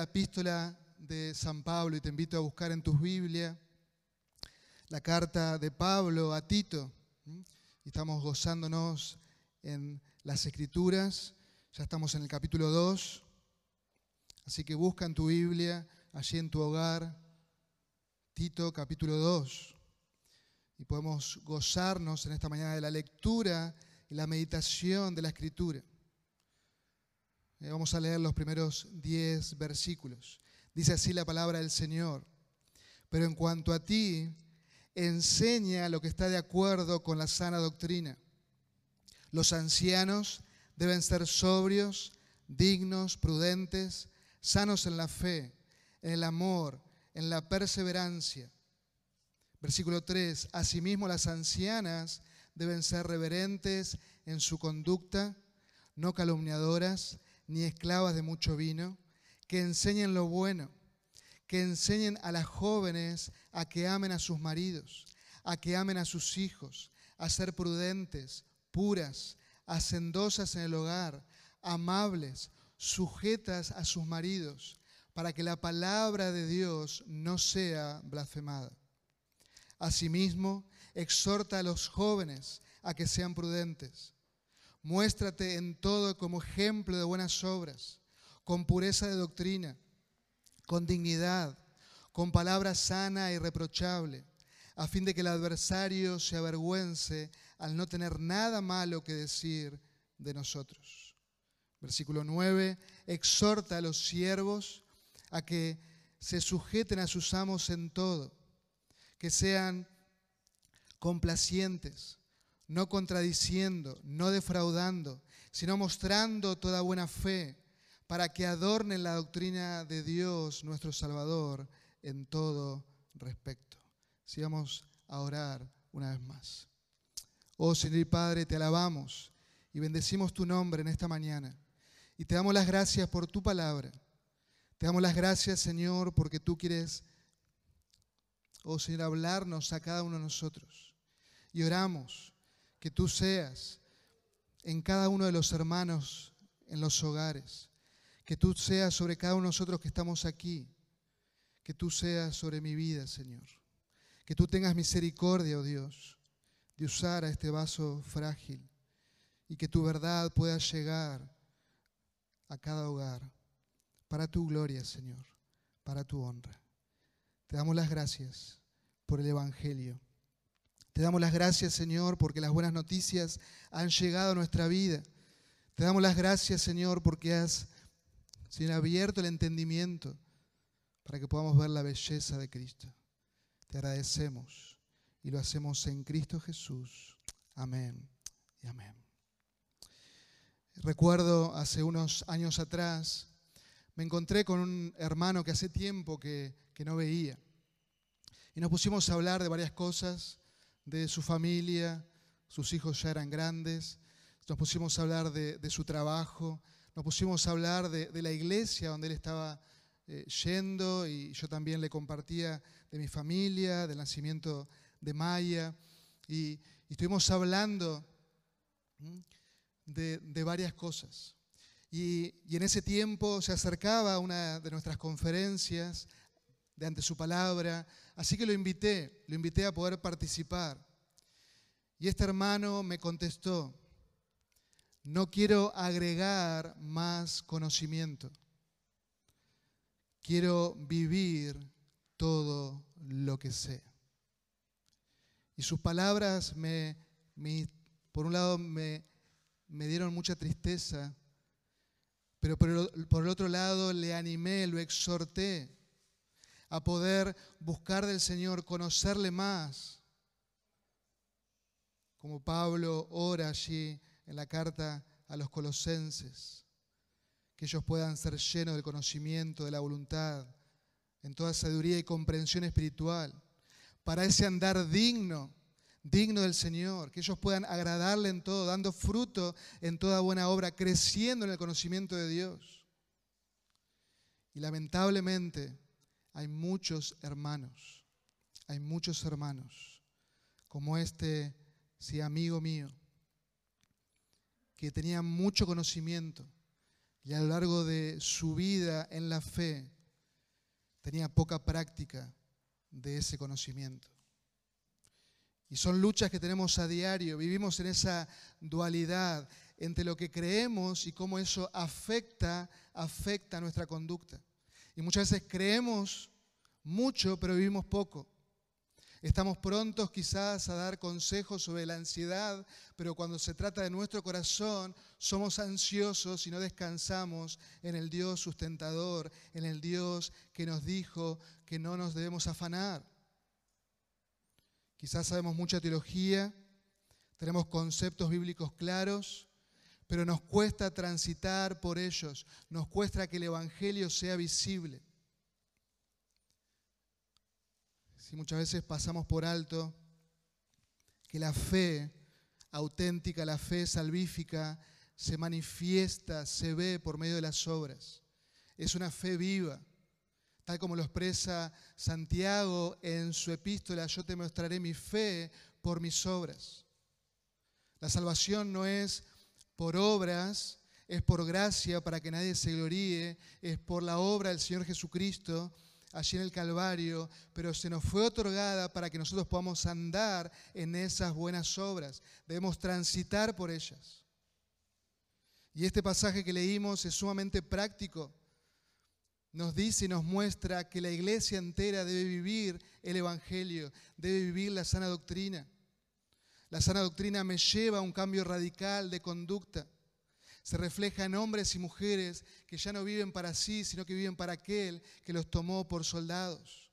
la epístola de San Pablo y te invito a buscar en tus Biblias la carta de Pablo a Tito. Estamos gozándonos en las escrituras, ya estamos en el capítulo 2, así que busca en tu Biblia, allí en tu hogar, Tito capítulo 2, y podemos gozarnos en esta mañana de la lectura y la meditación de la escritura. Eh, vamos a leer los primeros 10 versículos. Dice así la palabra del Señor. Pero en cuanto a ti, enseña lo que está de acuerdo con la sana doctrina. Los ancianos deben ser sobrios, dignos, prudentes, sanos en la fe, en el amor, en la perseverancia. Versículo 3. Asimismo las ancianas deben ser reverentes en su conducta, no calumniadoras, ni esclavas de mucho vino, que enseñen lo bueno, que enseñen a las jóvenes a que amen a sus maridos, a que amen a sus hijos, a ser prudentes, puras, hacendosas en el hogar, amables, sujetas a sus maridos, para que la palabra de Dios no sea blasfemada. Asimismo, exhorta a los jóvenes a que sean prudentes Muéstrate en todo como ejemplo de buenas obras, con pureza de doctrina, con dignidad, con palabra sana y reprochable, a fin de que el adversario se avergüence al no tener nada malo que decir de nosotros. Versículo 9, exhorta a los siervos a que se sujeten a sus amos en todo, que sean complacientes no contradiciendo, no defraudando, sino mostrando toda buena fe, para que adornen la doctrina de Dios, nuestro Salvador, en todo respecto. Sigamos a orar una vez más. Oh Señor y Padre, te alabamos y bendecimos tu nombre en esta mañana. Y te damos las gracias por tu palabra. Te damos las gracias, Señor, porque tú quieres, oh Señor, hablarnos a cada uno de nosotros. Y oramos que tú seas en cada uno de los hermanos en los hogares, que tú seas sobre cada uno de nosotros que estamos aquí, que tú seas sobre mi vida, Señor, que tú tengas misericordia, oh Dios, de usar a este vaso frágil y que tu verdad pueda llegar a cada hogar para tu gloria, Señor, para tu honra. Te damos las gracias por el Evangelio. Te damos las gracias, Señor, porque las buenas noticias han llegado a nuestra vida. Te damos las gracias, Señor, porque has abierto el entendimiento para que podamos ver la belleza de Cristo. Te agradecemos y lo hacemos en Cristo Jesús. Amén y amén. Recuerdo hace unos años atrás, me encontré con un hermano que hace tiempo que no veía. Y nos pusimos a hablar de varias cosas de su familia, sus hijos ya eran grandes, nos pusimos a hablar de, su trabajo, nos pusimos a hablar de, la iglesia donde él estaba eh, yendo y yo también le compartía de mi familia, del nacimiento de Maya y, estuvimos hablando de, varias cosas. Y, y, en ese tiempo se acercaba una de nuestras conferencias de ante su palabra. Así que lo invité, lo invité a poder participar. Y este hermano me contestó, no quiero agregar más conocimiento, quiero vivir todo lo que sé. Y sus palabras me, por un lado me, me dieron mucha tristeza, pero por el otro lado le animé, lo exhorté a poder buscar del Señor, conocerle más. Como Pablo ora allí en la carta a los colosenses, que ellos puedan ser llenos del conocimiento, de la voluntad, en toda sabiduría y comprensión espiritual, para ese andar digno, digno del Señor, que ellos puedan agradarle en todo, dando fruto en toda buena obra, creciendo en el conocimiento de Dios. Y lamentablemente, hay muchos hermanos, hay muchos hermanos, como este, sí, amigo mío, que tenía mucho conocimiento, y a lo largo de su vida en la fe tenía poca práctica de ese conocimiento. Y son luchas que tenemos a diario, vivimos en esa dualidad entre lo que creemos y cómo eso afecta, afecta nuestra conducta. Y muchas veces creemos mucho, pero vivimos poco. Estamos prontos quizás a dar consejos sobre la ansiedad, pero cuando se trata de nuestro corazón, somos ansiosos y no descansamos en el Dios sustentador, en el Dios que nos dijo que no nos debemos afanar. Quizás sabemos mucha teología, tenemos conceptos bíblicos claros, pero nos cuesta transitar por ellos, nos cuesta que el Evangelio sea visible. Si muchas veces pasamos por alto que la fe auténtica, la fe salvífica, se manifiesta, se ve por medio de las obras. Es una fe viva, tal como lo expresa Santiago en su epístola, yo te mostraré mi fe por mis obras. La salvación no es por obras, es por gracia para que nadie se gloríe, es por la obra del Señor Jesucristo allí en el Calvario, pero se nos fue otorgada para que nosotros podamos andar en esas buenas obras. Debemos transitar por ellas. Y este pasaje que leímos es sumamente práctico. Nos dice y nos muestra que la iglesia entera debe vivir el Evangelio, debe vivir la sana doctrina. La sana doctrina me lleva a un cambio radical de conducta se refleja en hombres y mujeres que ya no viven para sí, sino que viven para aquel que los tomó por soldados.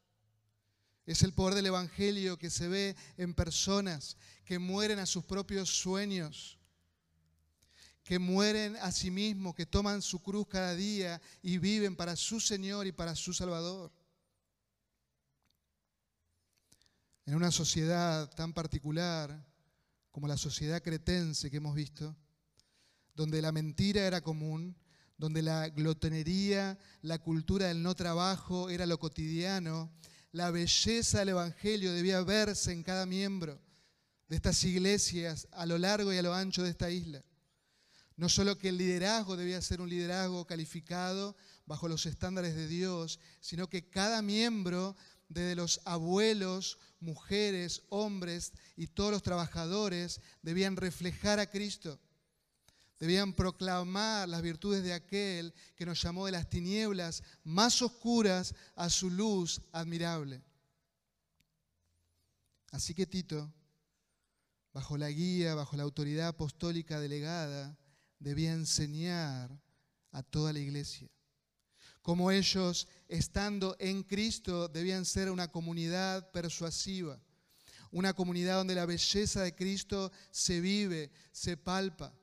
Es el poder del Evangelio que se ve en personas que mueren a sus propios sueños, que mueren a sí mismos, que toman su cruz cada día y viven para su Señor y para su Salvador. En una sociedad tan particular como la sociedad cretense que hemos visto, donde la mentira era común, donde la glotonería, la cultura del no trabajo era lo cotidiano, la belleza del Evangelio debía verse en cada miembro de estas iglesias a lo largo y a lo ancho de esta isla. No solo que el liderazgo debía ser un liderazgo calificado bajo los estándares de Dios, sino que cada miembro, desde los abuelos, mujeres, hombres y todos los trabajadores, debían reflejar a Cristo Debían proclamar las virtudes de aquel que nos llamó de las tinieblas más oscuras a su luz admirable. Así que Tito, bajo la guía, bajo la autoridad apostólica delegada, debía enseñar a toda la iglesia. Como ellos, estando en Cristo, debían ser una comunidad persuasiva, una comunidad donde la belleza de Cristo se vive, se palpa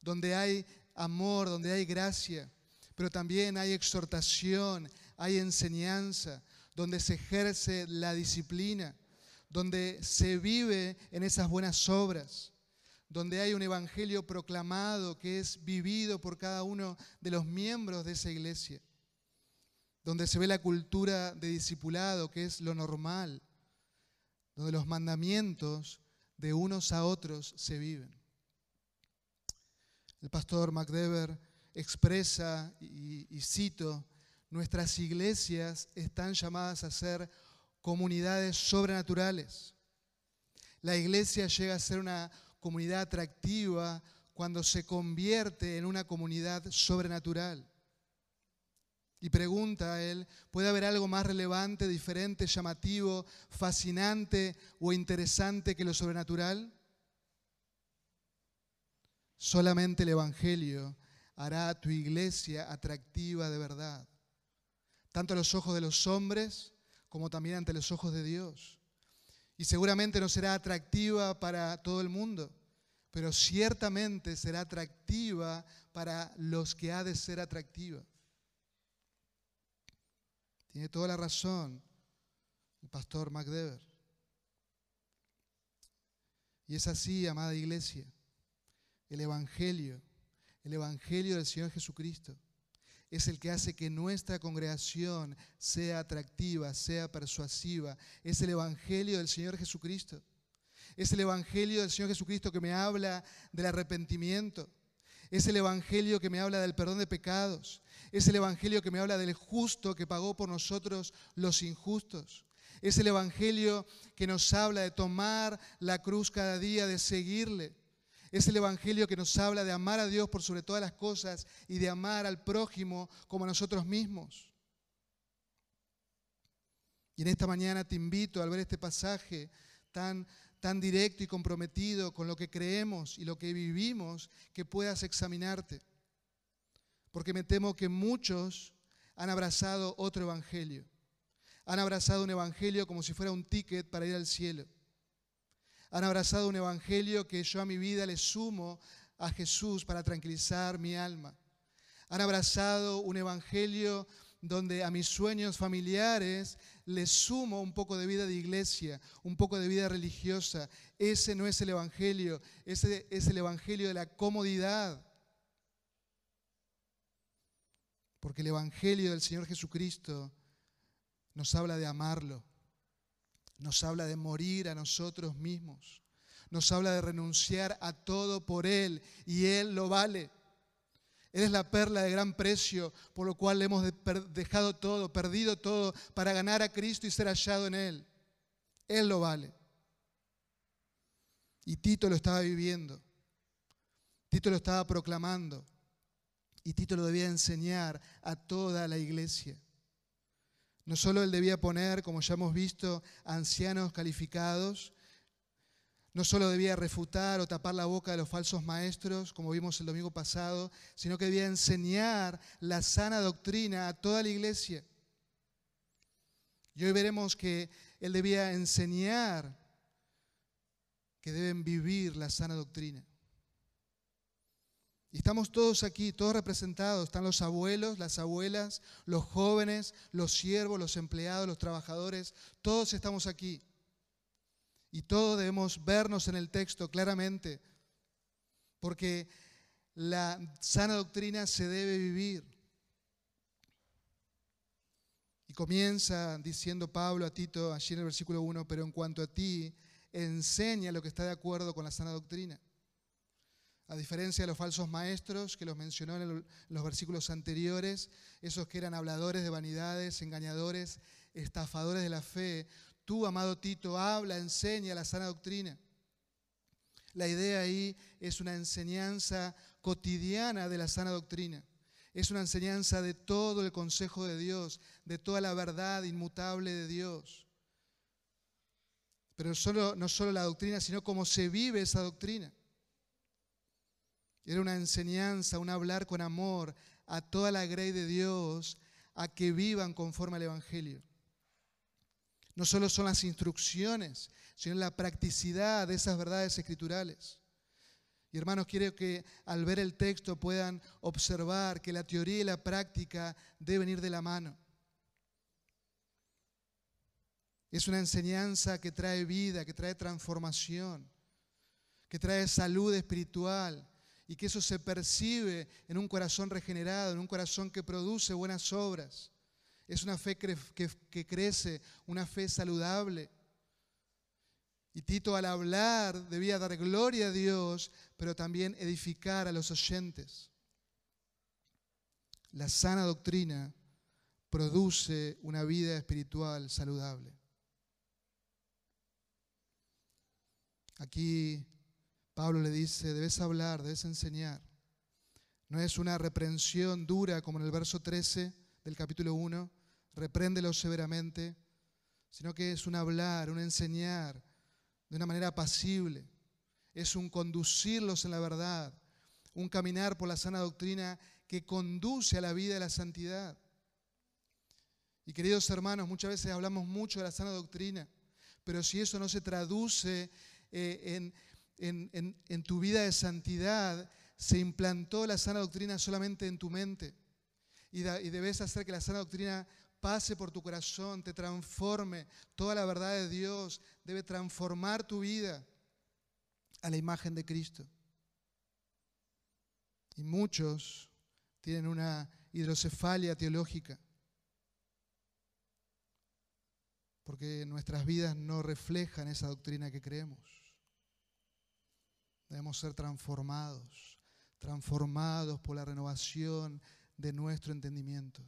donde hay amor, donde hay gracia, pero también hay exhortación, hay enseñanza, donde se ejerce la disciplina, donde se vive en esas buenas obras, donde hay un evangelio proclamado que es vivido por cada uno de los miembros de esa iglesia, donde se ve la cultura de discipulado, que es lo normal, donde los mandamientos de unos a otros se viven. El pastor MacDever expresa, y, cito, nuestras iglesias están llamadas a ser comunidades sobrenaturales. La iglesia llega a ser una comunidad atractiva cuando se convierte en una comunidad sobrenatural. Y pregunta a él, ¿puede haber algo más relevante, diferente, llamativo, fascinante o interesante que lo sobrenatural? Solamente el Evangelio hará a tu iglesia atractiva de verdad, tanto a los ojos de los hombres como también ante los ojos de Dios. Y seguramente no será atractiva para todo el mundo, pero ciertamente será atractiva para los que ha de ser atractiva. Tiene toda la razón el pastor MacDever. Y es así, amada iglesia el Evangelio, el Evangelio del Señor Jesucristo, es el que hace que nuestra congregación sea atractiva, sea persuasiva. Es el Evangelio del Señor Jesucristo. Es el Evangelio del Señor Jesucristo que me habla del arrepentimiento. Es el Evangelio que me habla del perdón de pecados. Es el Evangelio que me habla del justo que pagó por nosotros los injustos. Es el Evangelio que nos habla de tomar la cruz cada día, de seguirle. Es el Evangelio que nos habla de amar a Dios por sobre todas las cosas y de amar al prójimo como a nosotros mismos. Y en esta mañana te invito al ver este pasaje tan, tan directo y comprometido con lo que creemos y lo que vivimos, que puedas examinarte. Porque me temo que muchos han abrazado otro evangelio. Han abrazado un evangelio como si fuera un ticket para ir al cielo han abrazado un evangelio que yo a mi vida le sumo a Jesús para tranquilizar mi alma. Han abrazado un evangelio donde a mis sueños familiares le sumo un poco de vida de iglesia, un poco de vida religiosa. Ese no es el evangelio, ese es el evangelio de la comodidad. Porque el evangelio del Señor Jesucristo nos habla de amarlo nos habla de morir a nosotros mismos. Nos habla de renunciar a todo por Él y Él lo vale. Él es la perla de gran precio por lo cual hemos dejado todo, perdido todo para ganar a Cristo y ser hallado en Él. Él lo vale. Y Tito lo estaba viviendo. Tito lo estaba proclamando. Y Tito lo debía enseñar a toda la iglesia. No solo él debía poner, como ya hemos visto, ancianos calificados, no solo debía refutar o tapar la boca de los falsos maestros, como vimos el domingo pasado, sino que debía enseñar la sana doctrina a toda la iglesia. Y hoy veremos que él debía enseñar que deben vivir la sana doctrina. Y estamos todos aquí, todos representados. Están los abuelos, las abuelas, los jóvenes, los siervos, los empleados, los trabajadores. Todos estamos aquí. Y todos debemos vernos en el texto claramente. Porque la sana doctrina se debe vivir. Y comienza diciendo Pablo a Tito allí en el versículo 1, pero en cuanto a ti, enseña lo que está de acuerdo con la sana doctrina a diferencia de los falsos maestros que los mencionó en los versículos anteriores, esos que eran habladores de vanidades, engañadores, estafadores de la fe, tú, amado Tito, habla, enseña la sana doctrina. La idea ahí es una enseñanza cotidiana de la sana doctrina. Es una enseñanza de todo el consejo de Dios, de toda la verdad inmutable de Dios. Pero no solo la doctrina, sino cómo se vive esa doctrina. Era una enseñanza, un hablar con amor a toda la grey de Dios a que vivan conforme al Evangelio. No solo son las instrucciones, sino la practicidad de esas verdades escriturales. Y hermanos, quiero que al ver el texto puedan observar que la teoría y la práctica deben ir de la mano. Es una enseñanza que trae vida, que trae transformación, que trae salud espiritual, y que eso se percibe en un corazón regenerado, en un corazón que produce buenas obras. Es una fe que, crece, una fe saludable. Y Tito al hablar debía dar gloria a Dios, pero también edificar a los oyentes. La sana doctrina produce una vida espiritual saludable. Aquí Pablo le dice, debes hablar, debes enseñar. No es una reprensión dura como en el verso 13 del capítulo 1, repréndelo severamente, sino que es un hablar, un enseñar de una manera pasible. Es un conducirlos en la verdad, un caminar por la sana doctrina que conduce a la vida de la santidad. Y queridos hermanos, muchas veces hablamos mucho de la sana doctrina, pero si eso no se traduce eh, en en, tu vida de santidad se implantó la sana doctrina solamente en tu mente. Y, y debes hacer que la sana doctrina pase por tu corazón, te transforme. Toda la verdad de Dios debe transformar tu vida a la imagen de Cristo. Y muchos tienen una hidrocefalia teológica, porque nuestras vidas no reflejan esa doctrina que creemos. Debemos ser transformados, transformados por la renovación de nuestro entendimiento,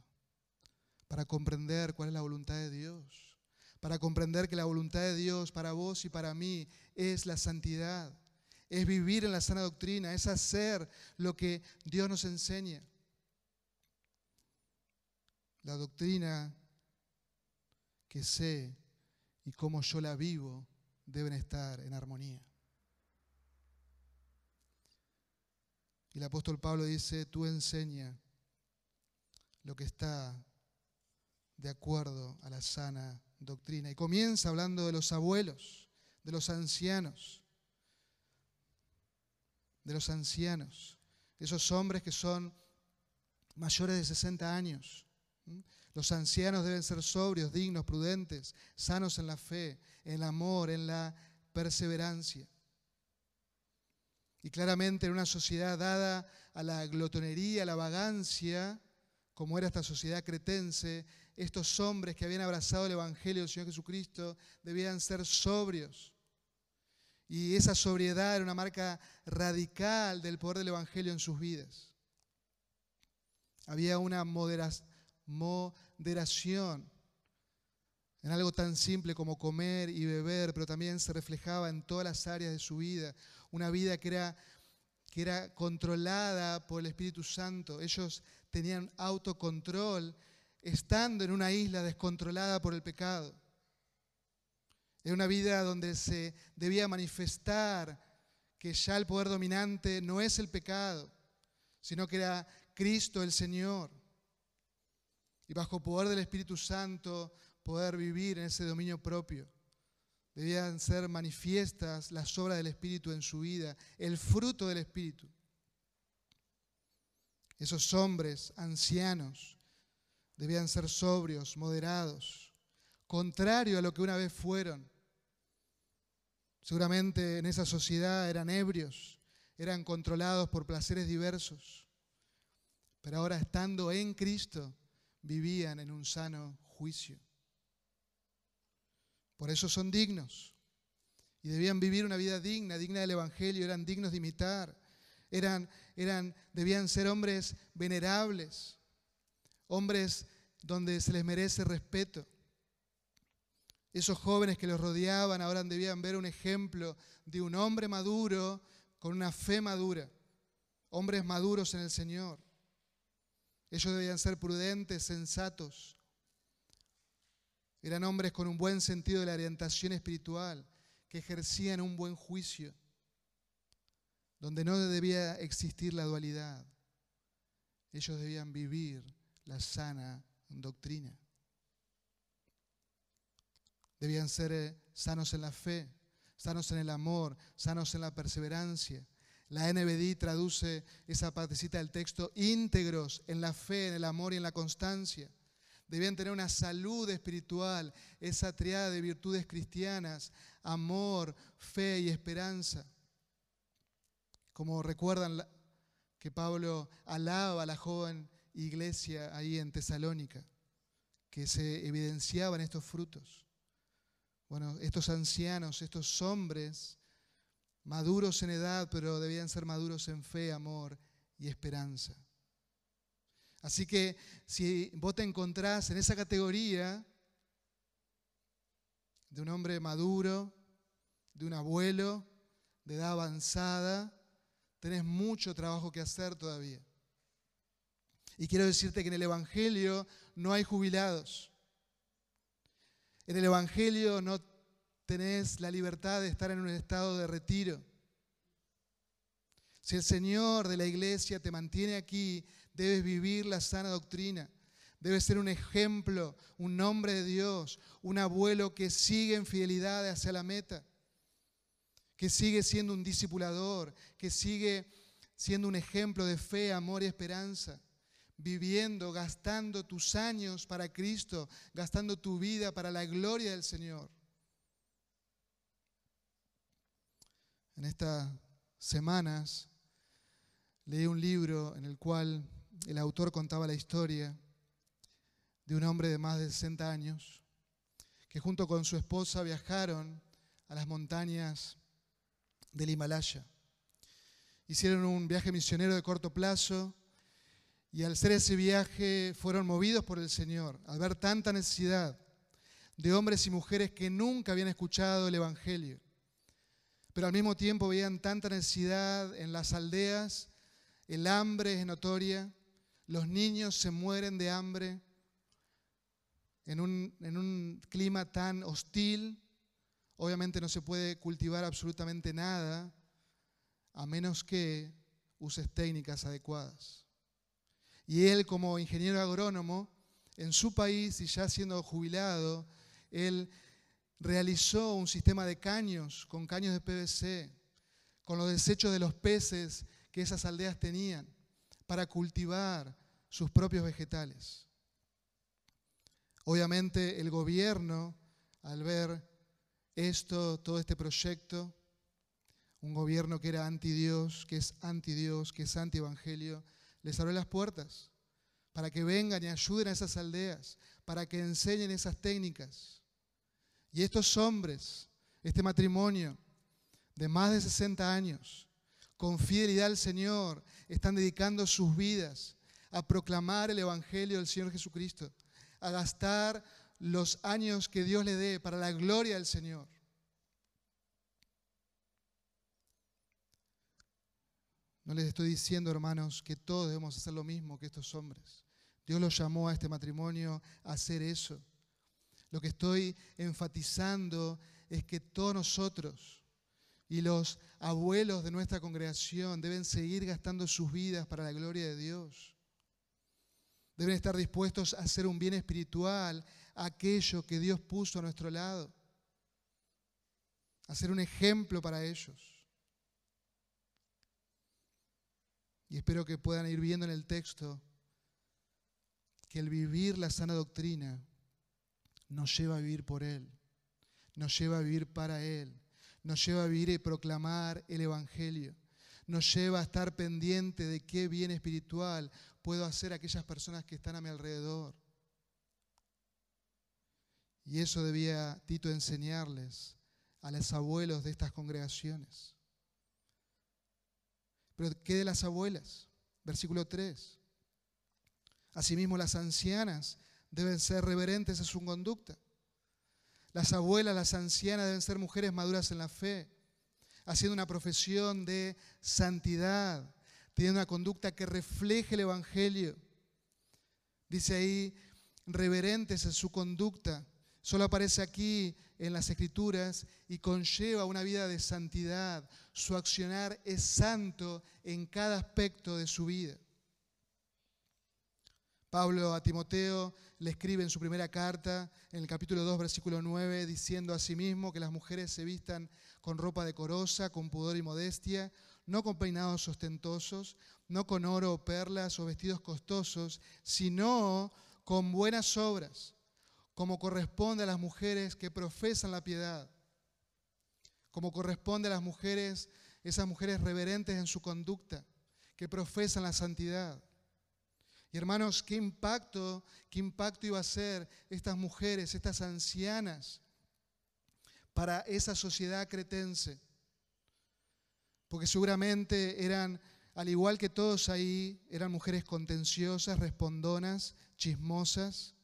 para comprender cuál es la voluntad de Dios, para comprender que la voluntad de Dios para vos y para mí es la santidad, es vivir en la sana doctrina, es hacer lo que Dios nos enseña. La doctrina que sé y cómo yo la vivo deben estar en armonía. Y el apóstol Pablo dice, tú enseña lo que está de acuerdo a la sana doctrina. Y comienza hablando de los abuelos, de los ancianos, de los ancianos, esos hombres que son mayores de 60 años. Los ancianos deben ser sobrios, dignos, prudentes, sanos en la fe, en el amor, en la perseverancia. Y claramente en una sociedad dada a la glotonería, a la vagancia, como era esta sociedad cretense, estos hombres que habían abrazado el Evangelio del Señor Jesucristo debían ser sobrios. Y esa sobriedad era una marca radical del poder del Evangelio en sus vidas. Había una moderación en algo tan simple como comer y beber, pero también se reflejaba en todas las áreas de su vida una vida que era, que era controlada por el Espíritu Santo. Ellos tenían autocontrol estando en una isla descontrolada por el pecado. Era una vida donde se debía manifestar que ya el poder dominante no es el pecado, sino que era Cristo el Señor. Y bajo poder del Espíritu Santo poder vivir en ese dominio propio. Debían ser manifiestas las obras del Espíritu en su vida, el fruto del Espíritu. Esos hombres ancianos debían ser sobrios, moderados, contrario a lo que una vez fueron. Seguramente en esa sociedad eran ebrios, eran controlados por placeres diversos, pero ahora estando en Cristo vivían en un sano juicio. Por eso son dignos. Y debían vivir una vida digna, digna del Evangelio, eran dignos de imitar. Eran, eran, debían ser hombres venerables, hombres donde se les merece respeto. Esos jóvenes que los rodeaban ahora debían ver un ejemplo de un hombre maduro con una fe madura, hombres maduros en el Señor. Ellos debían ser prudentes, sensatos, eran hombres con un buen sentido de la orientación espiritual, que ejercían un buen juicio, donde no debía existir la dualidad. Ellos debían vivir la sana doctrina. Debían ser eh, sanos en la fe, sanos en el amor, sanos en la perseverancia. La NBD traduce esa partecita del texto íntegros en la fe, en el amor y en la constancia debían tener una salud espiritual, esa triada de virtudes cristianas, amor, fe y esperanza. Como recuerdan que Pablo alaba a la joven iglesia ahí en Tesalónica, que se evidenciaban estos frutos. Bueno, estos ancianos, estos hombres, maduros en edad, pero debían ser maduros en fe, amor y esperanza. Así que si vos te encontrás en esa categoría de un hombre maduro, de un abuelo, de edad avanzada, tenés mucho trabajo que hacer todavía. Y quiero decirte que en el Evangelio no hay jubilados. En el Evangelio no tenés la libertad de estar en un estado de retiro. Si el Señor de la iglesia te mantiene aquí, debes vivir la sana doctrina. Debes ser un ejemplo, un nombre de Dios, un abuelo que sigue en fidelidad hacia la meta, que sigue siendo un discipulador, que sigue siendo un ejemplo de fe, amor y esperanza, viviendo, gastando tus años para Cristo, gastando tu vida para la gloria del Señor. En estas semanas leí un libro en el cual el autor contaba la historia de un hombre de más de 60 años que junto con su esposa viajaron a las montañas del Himalaya. hicieron un viaje misionero de corto plazo y al hacer ese viaje fueron movidos por el Señor, al ver tanta necesidad de hombres y mujeres que nunca habían escuchado el Evangelio, pero al mismo tiempo veían tanta necesidad en las aldeas, el hambre es notoria, los niños se mueren de hambre en un, en un clima tan hostil, obviamente no se puede cultivar absolutamente nada a menos que uses técnicas adecuadas. Y él como ingeniero agrónomo, en su país y ya siendo jubilado, él realizó un sistema de caños con caños de PVC, con los desechos de los peces que esas aldeas tenían, para cultivar sus propios vegetales. Obviamente el gobierno, al ver esto, todo este proyecto, un gobierno que era anti Dios, que es anti Dios, que es anti Evangelio, les abrió las puertas para que vengan y ayuden a esas aldeas, para que enseñen esas técnicas. Y estos hombres, este matrimonio de más de 60 años, con fidelidad al Señor, están dedicando sus vidas a proclamar el Evangelio del Señor Jesucristo, a gastar los años que Dios le dé para la gloria del Señor. No les estoy diciendo, hermanos, que todos debemos hacer lo mismo que estos hombres. Dios los llamó a este matrimonio a hacer eso. Lo que estoy enfatizando es que todos nosotros y los abuelos de nuestra congregación deben seguir gastando sus vidas para la gloria de Dios. Deben estar dispuestos a hacer un bien espiritual aquello que Dios puso a nuestro lado. A ser un ejemplo para ellos. Y espero que puedan ir viendo en el texto que el vivir la sana doctrina nos lleva a vivir por Él, nos lleva a vivir para Él, nos lleva a vivir y proclamar el Evangelio, nos lleva a estar pendiente de qué bien espiritual puedo hacer a aquellas personas que están a mi alrededor. Y eso debía Tito enseñarles a los abuelos de estas congregaciones. Pero ¿qué de las abuelas? Versículo 3. Asimismo, las ancianas deben ser reverentes en su conducta. Las abuelas, las ancianas deben ser mujeres maduras en la fe, haciendo una profesión de santidad, teniendo una conducta que refleje el Evangelio. Dice ahí, reverentes en su conducta. Solo aparece aquí en las Escrituras y conlleva una vida de santidad. Su accionar es santo en cada aspecto de su vida. Pablo a Timoteo le escribe en su primera carta, en el capítulo 2, versículo 9, diciendo a sí mismo que las mujeres se vistan con ropa decorosa, con pudor y modestia, no con peinados ostentosos, no con oro o perlas o vestidos costosos, sino con buenas obras como corresponde a las mujeres que profesan la piedad, como corresponde a las mujeres, esas mujeres reverentes en su conducta, que profesan la santidad. Y hermanos, qué impacto, qué impacto iba a ser estas mujeres, estas ancianas, para esa sociedad cretense. Porque seguramente eran, al igual que todos ahí, eran mujeres contenciosas, respondonas, chismosas,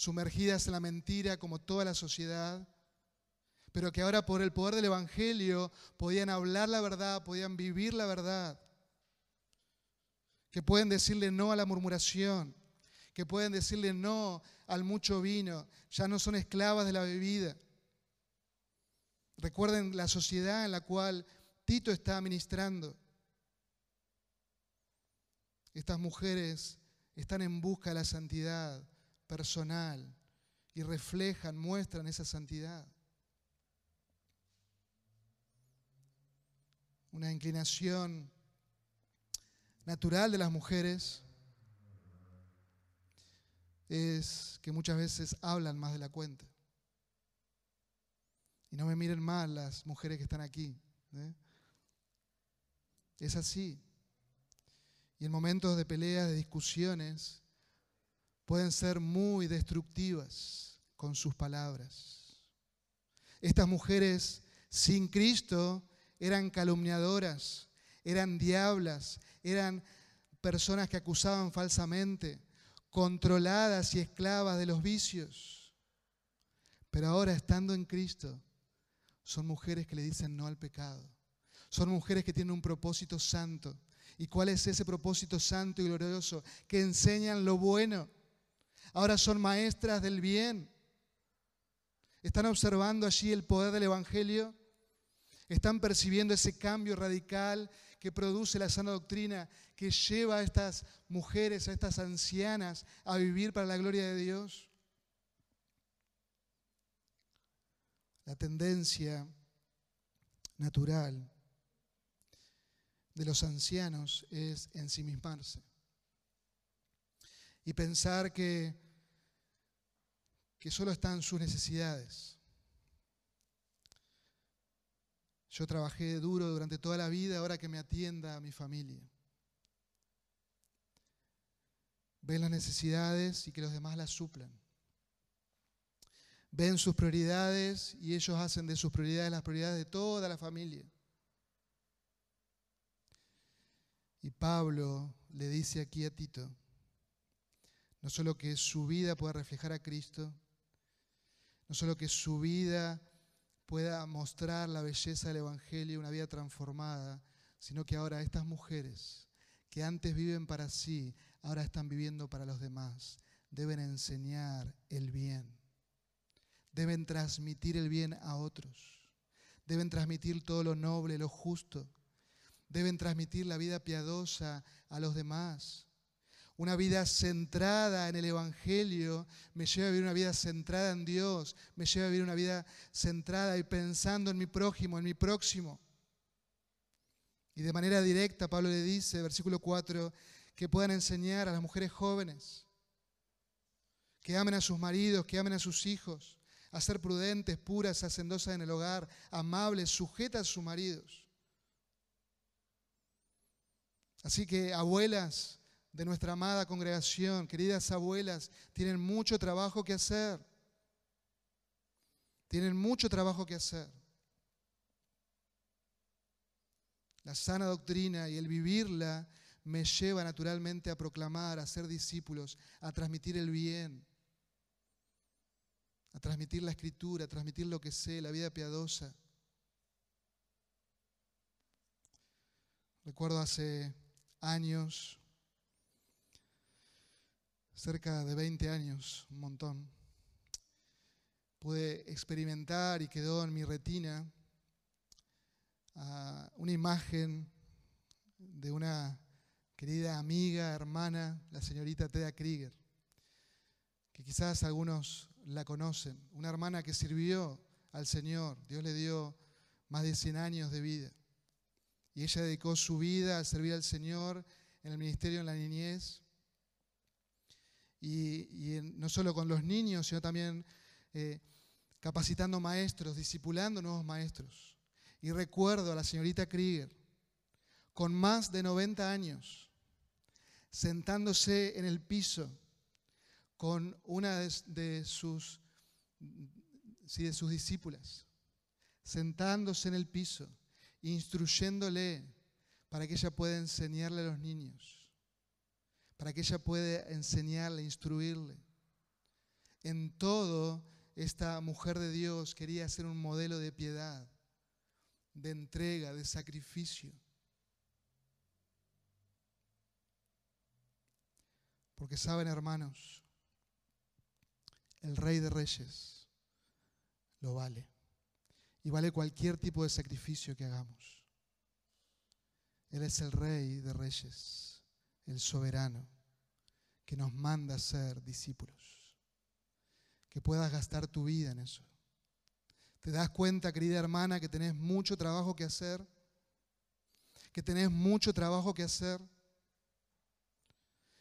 sumergidas en la mentira como toda la sociedad, pero que ahora por el poder del Evangelio podían hablar la verdad, podían vivir la verdad, que pueden decirle no a la murmuración, que pueden decirle no al mucho vino, ya no son esclavas de la bebida. Recuerden la sociedad en la cual Tito está ministrando. Estas mujeres están en busca de la santidad, personal y reflejan, muestran esa santidad. Una inclinación natural de las mujeres es que muchas veces hablan más de la cuenta. Y no me miren mal las mujeres que están aquí. ¿eh? Es así. Y en momentos de peleas, de discusiones, pueden ser muy destructivas con sus palabras. Estas mujeres sin Cristo eran calumniadoras, eran diablas, eran personas que acusaban falsamente, controladas y esclavas de los vicios. Pero ahora, estando en Cristo, son mujeres que le dicen no al pecado. Son mujeres que tienen un propósito santo. ¿Y cuál es ese propósito santo y glorioso? Que enseñan lo bueno. Ahora son maestras del bien. ¿Están observando allí el poder del Evangelio? ¿Están percibiendo ese cambio radical que produce la sana doctrina, que lleva a estas mujeres, a estas ancianas, a vivir para la gloria de Dios? La tendencia natural de los ancianos es ensimismarse y pensar que, que solo están sus necesidades. Yo trabajé duro durante toda la vida, ahora que me atienda a mi familia. Ven las necesidades y que los demás las suplan. Ven sus prioridades y ellos hacen de sus prioridades las prioridades de toda la familia. Y Pablo le dice aquí a Tito, no solo que su vida pueda reflejar a Cristo, no solo que su vida pueda mostrar la belleza del Evangelio, una vida transformada, sino que ahora estas mujeres que antes viven para sí, ahora están viviendo para los demás, deben enseñar el bien, deben transmitir el bien a otros, deben transmitir todo lo noble, lo justo, deben transmitir la vida piadosa a los demás, una vida centrada en el Evangelio me lleva a vivir una vida centrada en Dios, me lleva a vivir una vida centrada y pensando en mi prójimo, en mi próximo. Y de manera directa Pablo le dice, versículo 4, que puedan enseñar a las mujeres jóvenes, que amen a sus maridos, que amen a sus hijos, a ser prudentes, puras, hacendosas en el hogar, amables, sujetas a sus maridos. Así que, abuelas, de nuestra amada congregación, queridas abuelas, tienen mucho trabajo que hacer. Tienen mucho trabajo que hacer. La sana doctrina y el vivirla me lleva naturalmente a proclamar, a ser discípulos, a transmitir el bien, a transmitir la escritura, a transmitir lo que sé, la vida piadosa. Recuerdo hace años cerca de 20 años, un montón, pude experimentar y quedó en mi retina ah, una imagen de una querida amiga, hermana, la señorita Teda Krieger, que quizás algunos la conocen, una hermana que sirvió al Señor, Dios le dio más de 100 años de vida, y ella dedicó su vida a servir al Señor en el ministerio en la niñez, y, no solo con los niños, sino también eh, capacitando maestros, discipulando nuevos maestros. Y recuerdo a la señorita Krieger, con más de 90 años, sentándose en el piso con una de, sus, de sus discípulas, sentándose en el piso, instruyéndole para que ella pueda enseñarle a los niños para que ella pueda enseñarle, instruirle. En todo, esta mujer de Dios quería ser un modelo de piedad, de entrega, de sacrificio. Porque saben, hermanos, el rey de reyes lo vale. Y vale cualquier tipo de sacrificio que hagamos. Él es el rey de reyes el soberano, que nos manda a ser discípulos. Que puedas gastar tu vida en eso. ¿Te das cuenta, querida hermana, que tenés mucho trabajo que hacer? Que tenés mucho trabajo que hacer.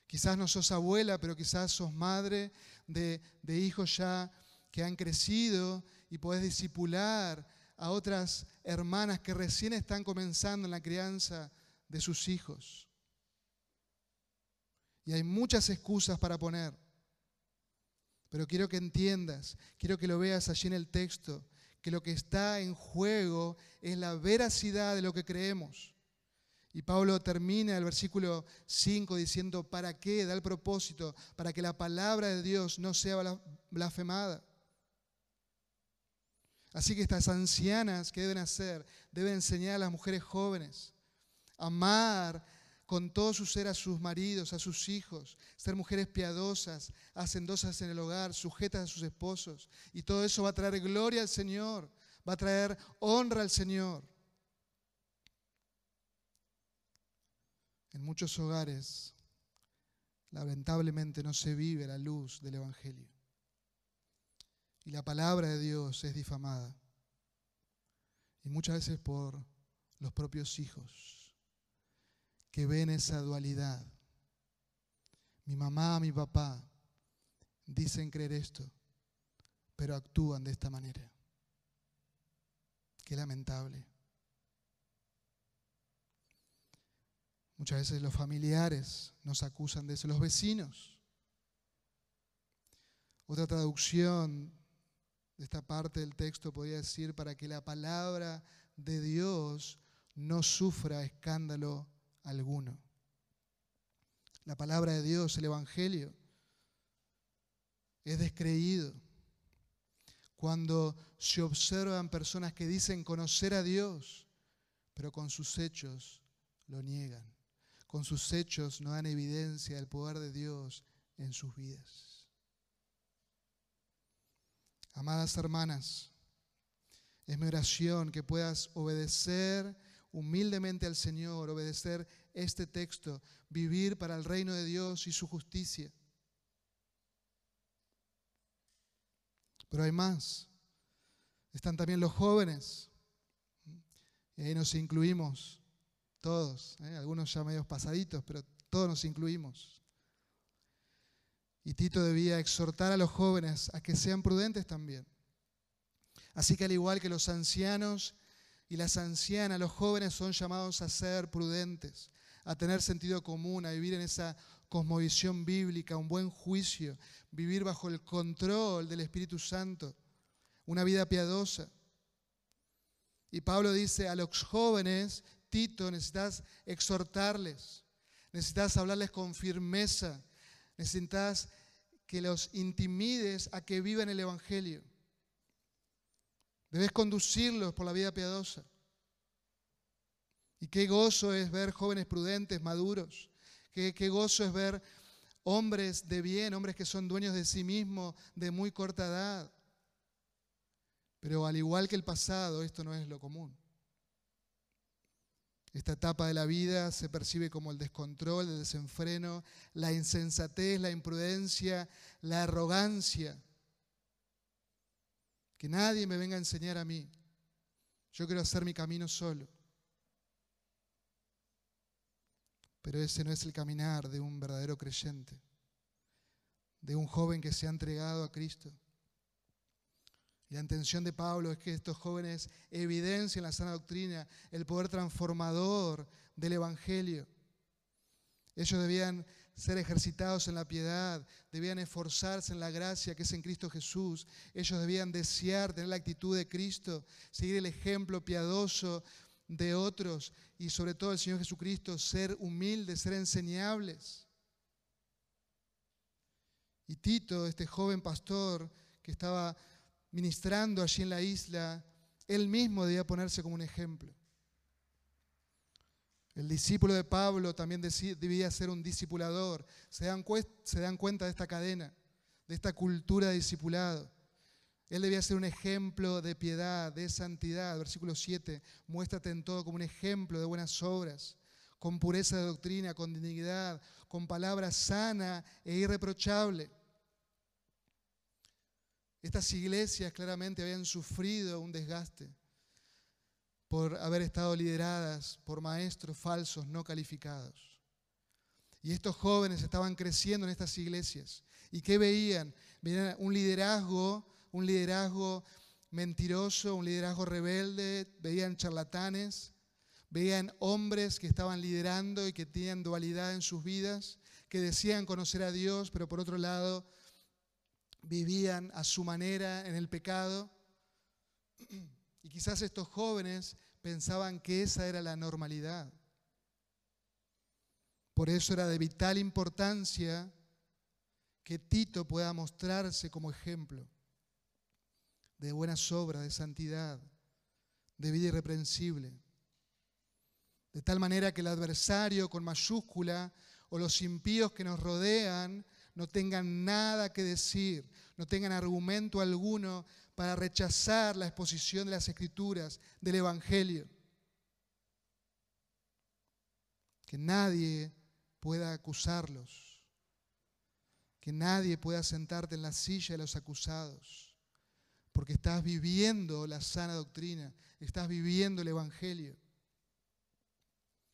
Quizás no sos abuela, pero quizás sos madre de, de hijos ya que han crecido y podés discipular a otras hermanas que recién están comenzando en la crianza de sus hijos. Y hay muchas excusas para poner. Pero quiero que entiendas, quiero que lo veas allí en el texto, que lo que está en juego es la veracidad de lo que creemos. Y Pablo termina el versículo 5 diciendo, ¿para qué? Da el propósito, para que la palabra de Dios no sea blasfemada. Así que estas ancianas, ¿qué deben hacer? Deben enseñar a las mujeres jóvenes, amar con todo su ser a sus maridos, a sus hijos, ser mujeres piadosas, hacendosas en el hogar, sujetas a sus esposos. Y todo eso va a traer gloria al Señor, va a traer honra al Señor. En muchos hogares, lamentablemente, no se vive la luz del Evangelio. Y la palabra de Dios es difamada. Y muchas veces por los propios hijos que ven esa dualidad. Mi mamá, mi papá dicen creer esto, pero actúan de esta manera. Qué lamentable. Muchas veces los familiares nos acusan de eso, los vecinos. Otra traducción de esta parte del texto podría decir para que la palabra de Dios no sufra escándalo alguno. La palabra de Dios, el Evangelio, es descreído cuando se observan personas que dicen conocer a Dios, pero con sus hechos lo niegan con sus hechos no dan evidencia del poder de Dios en sus vidas. Amadas hermanas, es mi oración que puedas obedecer humildemente al Señor, obedecer este texto, vivir para el reino de Dios y su justicia. Pero hay más. Están también los jóvenes. Y ahí nos incluimos todos, ¿eh? algunos ya medios pasaditos, pero todos nos incluimos. Y Tito debía exhortar a los jóvenes a que sean prudentes también. Así que al igual que los ancianos y las ancianas, los jóvenes son llamados a ser prudentes, a tener sentido común, a vivir en esa cosmovisión bíblica, un buen juicio, vivir bajo el control del Espíritu Santo, una vida piadosa. Y Pablo dice a los jóvenes Tito, necesitas exhortarles, necesitas hablarles con firmeza, necesitas que los intimides a que vivan el Evangelio. Debes conducirlos por la vida piadosa. Y qué gozo es ver jóvenes prudentes, maduros. Qué, gozo es ver hombres de bien, hombres que son dueños de sí mismos de muy corta edad. Pero al igual que el pasado, esto no es lo común. Esta etapa de la vida se percibe como el descontrol, el desenfreno, la insensatez, la imprudencia, la arrogancia. Que nadie me venga a enseñar a mí. Yo quiero hacer mi camino solo. Pero ese no es el caminar de un verdadero creyente, de un joven que se ha entregado a Cristo. La intención de Pablo es que estos jóvenes evidencien la sana doctrina, el poder transformador del Evangelio. Ellos debían ser ejercitados en la piedad, debían esforzarse en la gracia que es en Cristo Jesús. Ellos debían desear tener la actitud de Cristo, seguir el ejemplo piadoso de otros y sobre todo el Señor Jesucristo, ser humildes, ser enseñables. Y Tito, este joven pastor que estaba ministrando allí en la isla, él mismo debía ponerse como un ejemplo. El discípulo de Pablo también debía ser un discipulador. Se dan, se dan cuenta de esta cadena, de esta cultura de discipulado. Él debía ser un ejemplo de piedad, de santidad. Versículo 7, muéstrate en todo como un ejemplo de buenas obras, con pureza de doctrina, con dignidad, con palabra sana e irreprochable. Estas iglesias claramente habían sufrido un desgaste por haber estado lideradas por maestros falsos no calificados. Y estos jóvenes estaban creciendo en estas iglesias. ¿Y qué veían? Veían un liderazgo, un liderazgo mentiroso, un liderazgo rebelde, veían charlatanes, veían hombres que estaban liderando y que tenían dualidad en sus vidas, que decían conocer a Dios, pero por otro lado vivían a su manera en el pecado. Y quizás estos jóvenes pensaban que esa era la normalidad. Por eso era de vital importancia que Tito pueda mostrarse como ejemplo de buenas obras, de santidad, de vida irreprensible. De tal manera que el adversario con mayúscula o los impíos que nos rodean no tengan nada que decir, no tengan argumento alguno para rechazar la exposición de las escrituras, del Evangelio. Que nadie pueda acusarlos, que nadie pueda sentarte en la silla de los acusados, porque estás viviendo la sana doctrina, estás viviendo el Evangelio.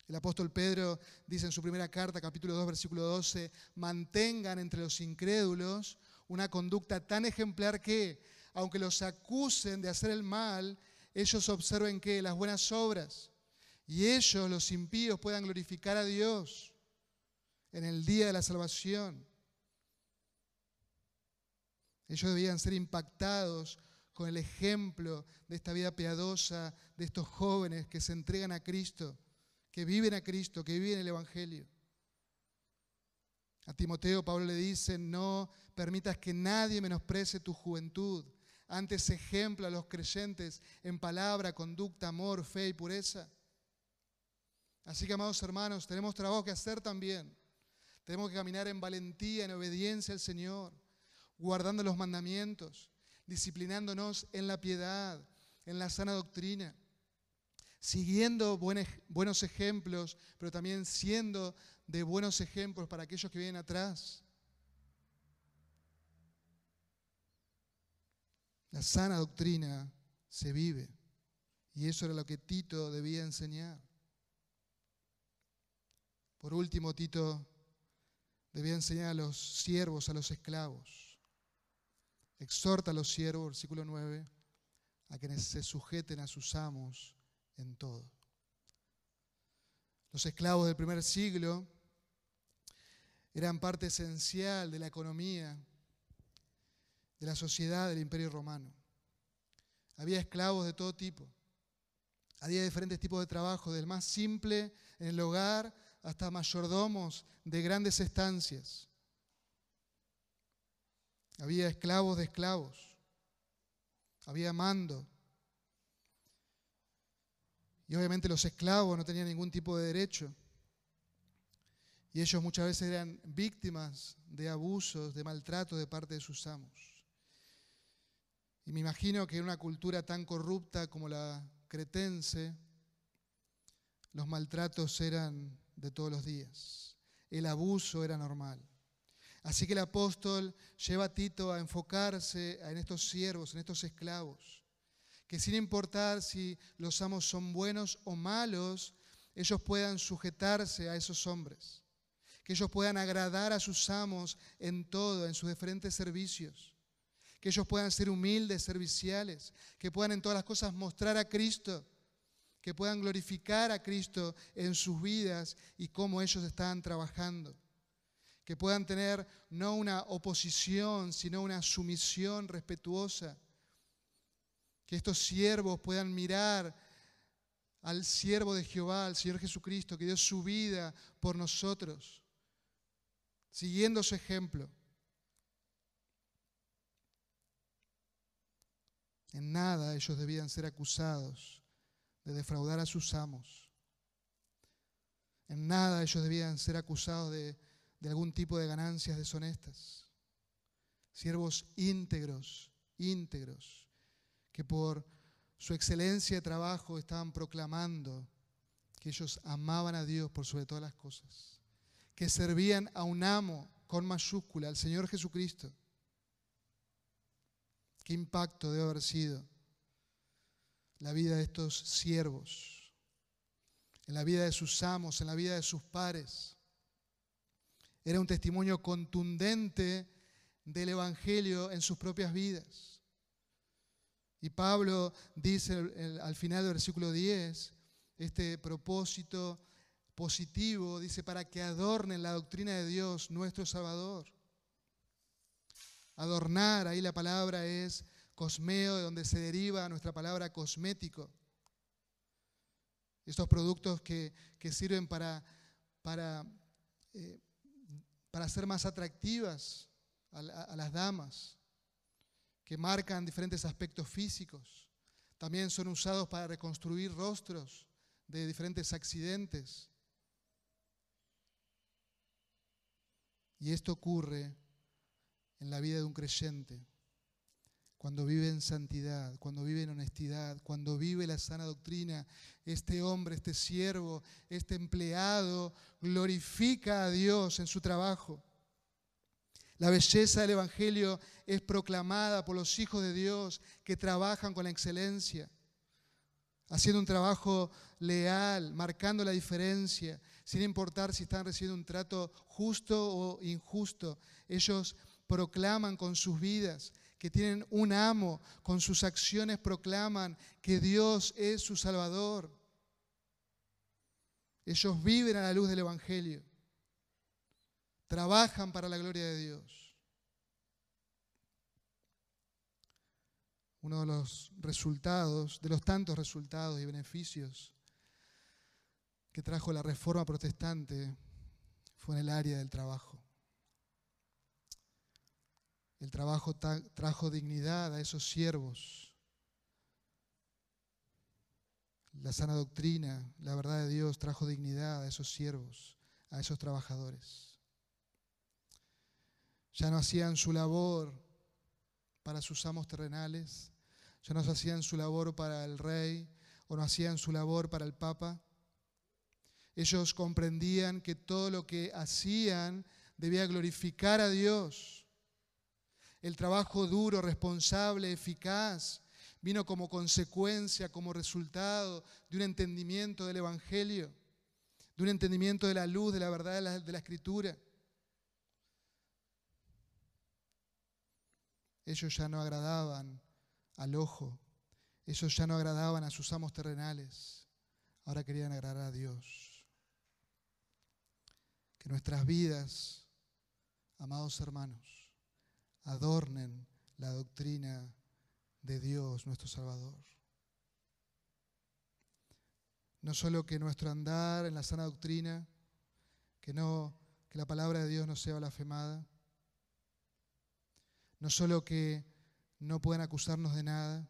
El apóstol Pedro dice en su primera carta, capítulo 2, versículo 12, mantengan entre los incrédulos una conducta tan ejemplar que, aunque los acusen de hacer el mal, ellos observen que las buenas obras y ellos, los impíos, puedan glorificar a Dios en el día de la salvación. Ellos debían ser impactados con el ejemplo de esta vida piadosa de estos jóvenes que se entregan a Cristo que viven a Cristo, que viven el Evangelio. A Timoteo Pablo le dice, no permitas que nadie menosprecie tu juventud. Antes ejempla a los creyentes en palabra, conducta, amor, fe y pureza. Así que, amados hermanos, tenemos trabajo que hacer también. Tenemos que caminar en valentía, en obediencia al Señor, guardando los mandamientos, disciplinándonos en la piedad, en la sana doctrina siguiendo buenos ejemplos, pero también siendo de buenos ejemplos para aquellos que vienen atrás. La sana doctrina se vive y eso era lo que Tito debía enseñar. Por último, Tito debía enseñar a los siervos, a los esclavos. Exhorta a los siervos, versículo 9, a quienes se sujeten a sus amos en todo. Los esclavos del primer siglo eran parte esencial de la economía, de la sociedad del imperio romano. Había esclavos de todo tipo. Había diferentes tipos de trabajo, del más simple en el hogar hasta mayordomos de grandes estancias. Había esclavos de esclavos. Había mando. Y obviamente los esclavos no tenían ningún tipo de derecho. Y ellos muchas veces eran víctimas de abusos, de maltrato de parte de sus amos. Y me imagino que en una cultura tan corrupta como la cretense, los maltratos eran de todos los días. El abuso era normal. Así que el apóstol lleva a Tito a enfocarse en estos siervos, en estos esclavos que sin importar si los amos son buenos o malos, ellos puedan sujetarse a esos hombres, que ellos puedan agradar a sus amos en todo, en sus diferentes servicios, que ellos puedan ser humildes, serviciales, que puedan en todas las cosas mostrar a Cristo, que puedan glorificar a Cristo en sus vidas y cómo ellos están trabajando que puedan tener no una oposición, sino una sumisión respetuosa, que estos siervos puedan mirar al siervo de Jehová, al Señor Jesucristo, que dio su vida por nosotros, siguiendo su ejemplo. En nada ellos debían ser acusados de defraudar a sus amos. En nada ellos debían ser acusados de, de algún tipo de ganancias deshonestas. Siervos íntegros, íntegros que por su excelencia de trabajo estaban proclamando que ellos amaban a Dios por sobre todas las cosas, que servían a un amo con mayúscula, al Señor Jesucristo. Qué impacto debe haber sido la vida de estos siervos, en la vida de sus amos, en la vida de sus pares. Era un testimonio contundente del Evangelio en sus propias vidas. Y Pablo dice al final del versículo 10, este propósito positivo, dice, para que adornen la doctrina de Dios, nuestro Salvador. Adornar, ahí la palabra es cosmeo, de donde se deriva nuestra palabra cosmético. Estos productos que, sirven para, para para ser más atractivas a, a las damas, que marcan diferentes aspectos físicos. También son usados para reconstruir rostros de diferentes accidentes. Y esto ocurre en la vida de un creyente cuando vive en santidad, cuando vive en honestidad, cuando vive la sana doctrina, este hombre, este siervo, este empleado glorifica a Dios en su trabajo. La belleza del Evangelio es proclamada por los hijos de Dios que trabajan con la excelencia, haciendo un trabajo leal, marcando la diferencia, sin importar si están recibiendo un trato justo o injusto. Ellos proclaman con sus vidas que tienen un amo, con sus acciones proclaman que Dios es su Salvador. Ellos viven a la luz del Evangelio, trabajan para la gloria de Dios. Uno de los resultados, de los tantos resultados y beneficios que trajo la reforma protestante fue en el área del trabajo. El trabajo trajo dignidad a esos siervos. La sana doctrina, la verdad de Dios trajo dignidad a esos siervos, a esos trabajadores. Ya no hacían su labor para sus amos terrenales, ya no hacían su labor para el rey o no hacían su labor para el papa. Ellos comprendían que todo lo que hacían debía glorificar a Dios el trabajo duro, responsable, eficaz, vino como consecuencia, como resultado de un entendimiento del Evangelio, de un entendimiento de la luz, de la verdad de la, Escritura. Ellos ya no agradaban al ojo, ellos ya no agradaban a sus amos terrenales, ahora querían agradar a Dios. Que nuestras vidas, amados hermanos, adornen la doctrina de Dios, nuestro Salvador. No solo que nuestro andar en la sana doctrina, que, no, que la palabra de Dios no sea blasfemada, no solo que no puedan acusarnos de nada,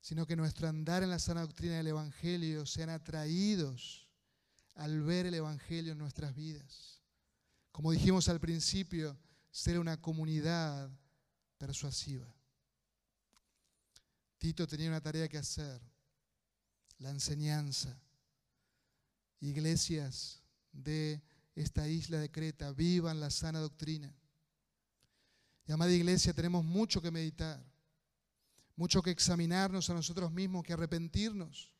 sino que nuestro andar en la sana doctrina del Evangelio sean atraídos al ver el Evangelio en nuestras vidas. Como dijimos al principio, ser una comunidad persuasiva. Tito tenía una tarea que hacer, la enseñanza. Iglesias de esta isla de Creta, vivan la sana doctrina. Y amada iglesia, tenemos mucho que meditar, mucho que examinarnos a nosotros mismos, que arrepentirnos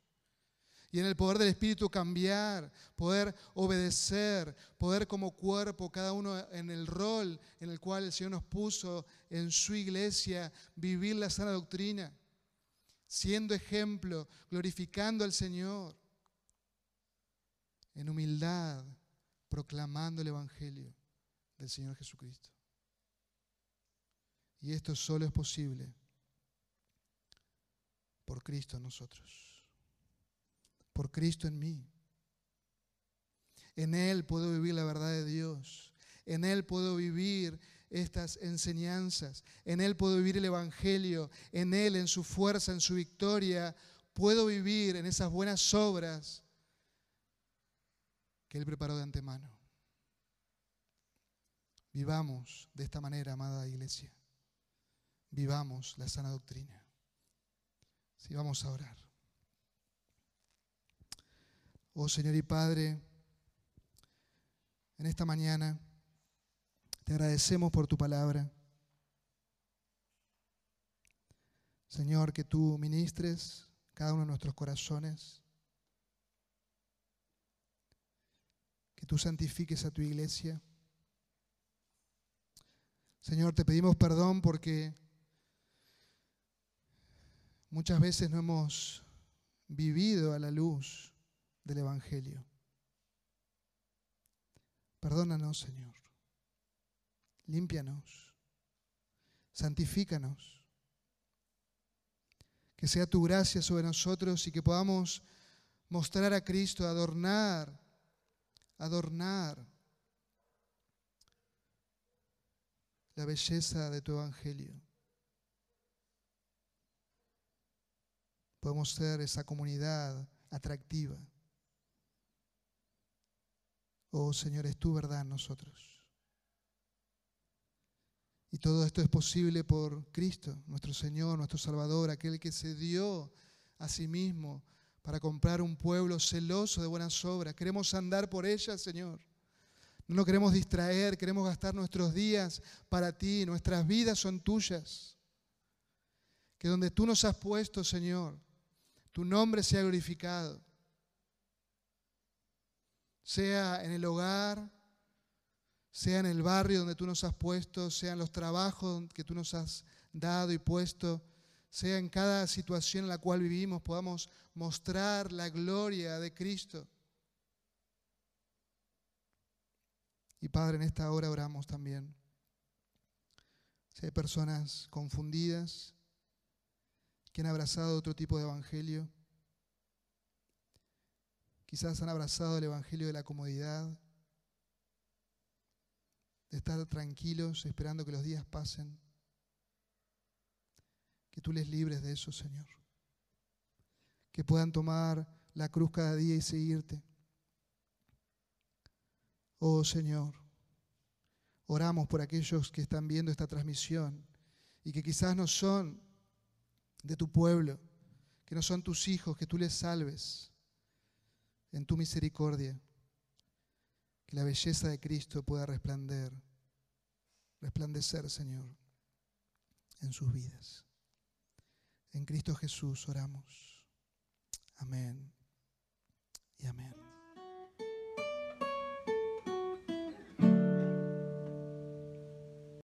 y en el poder del Espíritu cambiar, poder obedecer, poder como cuerpo, cada uno en el rol en el cual el Señor nos puso en su iglesia, vivir la sana doctrina, siendo ejemplo, glorificando al Señor, en humildad, proclamando el Evangelio del Señor Jesucristo. Y esto solo es posible por Cristo en nosotros por Cristo en mí. En Él puedo vivir la verdad de Dios. En Él puedo vivir estas enseñanzas. En Él puedo vivir el Evangelio. En Él, en su fuerza, en su victoria, puedo vivir en esas buenas obras que Él preparó de antemano. Vivamos de esta manera, amada iglesia. Vivamos la sana doctrina. Si vamos a orar. Oh Señor y Padre, en esta mañana te agradecemos por tu palabra. Señor, que tú ministres cada uno de nuestros corazones, que tú santifiques a tu iglesia. Señor, te pedimos perdón porque muchas veces no hemos vivido a la luz del Evangelio. Perdónanos, Señor. Límpianos. Santifícanos. Que sea tu gracia sobre nosotros y que podamos mostrar a Cristo, adornar, adornar la belleza de tu evangelio. Podemos ser esa comunidad atractiva. Oh Señor, es tu verdad en nosotros. Y todo esto es posible por Cristo, nuestro Señor, nuestro Salvador, aquel que se dio a sí mismo para comprar un pueblo celoso de buenas obras. Queremos andar por ellas, Señor. No nos queremos distraer, queremos gastar nuestros días para ti, nuestras vidas son tuyas. Que donde tú nos has puesto, Señor, tu nombre sea glorificado. Sea en el hogar, sea en el barrio donde tú nos has puesto, sea en los trabajos que tú nos has dado y puesto, sea en cada situación en la cual vivimos, podamos mostrar la gloria de Cristo. Y Padre, en esta hora oramos también. Si hay personas confundidas que han abrazado otro tipo de evangelio, quizás han abrazado el evangelio de la comodidad, de estar tranquilos esperando que los días pasen, que tú les libres de eso, Señor. Que puedan tomar la cruz cada día y seguirte. Oh Señor, oramos por aquellos que están viendo esta transmisión y que quizás no son de tu pueblo, que no son tus hijos, que tú les salves en tu misericordia. Que la belleza de Cristo pueda resplandecer, resplandecer, Señor, en sus vidas. En Cristo Jesús oramos. Amén y amén.